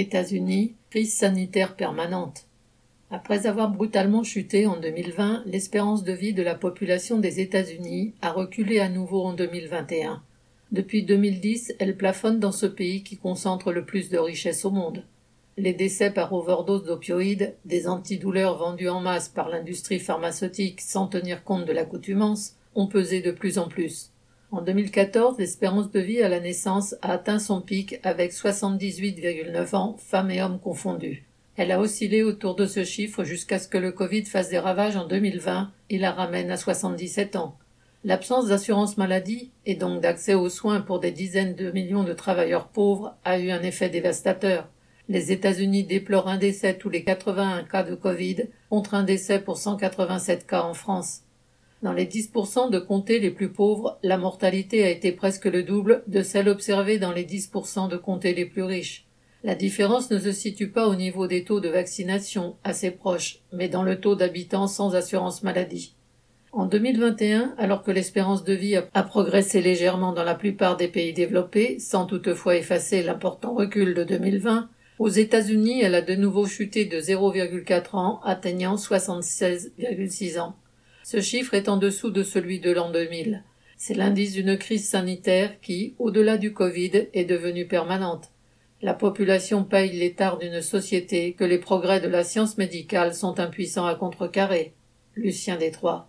États-Unis, crise sanitaire permanente. Après avoir brutalement chuté en 2020, l'espérance de vie de la population des États-Unis a reculé à nouveau en 2021. Depuis 2010, elle plafonne dans ce pays qui concentre le plus de richesses au monde. Les décès par overdose d'opioïdes, des antidouleurs vendus en masse par l'industrie pharmaceutique sans tenir compte de l'accoutumance, ont pesé de plus en plus. En 2014, l'espérance de vie à la naissance a atteint son pic avec 78,9 ans, femmes et hommes confondus. Elle a oscillé autour de ce chiffre jusqu'à ce que le Covid fasse des ravages en 2020 et la ramène à 77 ans. L'absence d'assurance maladie et donc d'accès aux soins pour des dizaines de millions de travailleurs pauvres a eu un effet dévastateur. Les États-Unis déplorent un décès tous les 81 cas de Covid contre un décès pour 187 cas en France. Dans les 10% de comtés les plus pauvres, la mortalité a été presque le double de celle observée dans les 10% de comtés les plus riches. La différence ne se situe pas au niveau des taux de vaccination, assez proches, mais dans le taux d'habitants sans assurance maladie. En 2021, alors que l'espérance de vie a progressé légèrement dans la plupart des pays développés, sans toutefois effacer l'important recul de 2020, aux États-Unis, elle a de nouveau chuté de 0,4 ans, atteignant 76,6 ans. Ce chiffre est en dessous de celui de l'an 2000. C'est l'indice d'une crise sanitaire qui, au-delà du Covid, est devenue permanente. La population paye l'état d'une société que les progrès de la science médicale sont impuissants à contrecarrer. Lucien Détroit.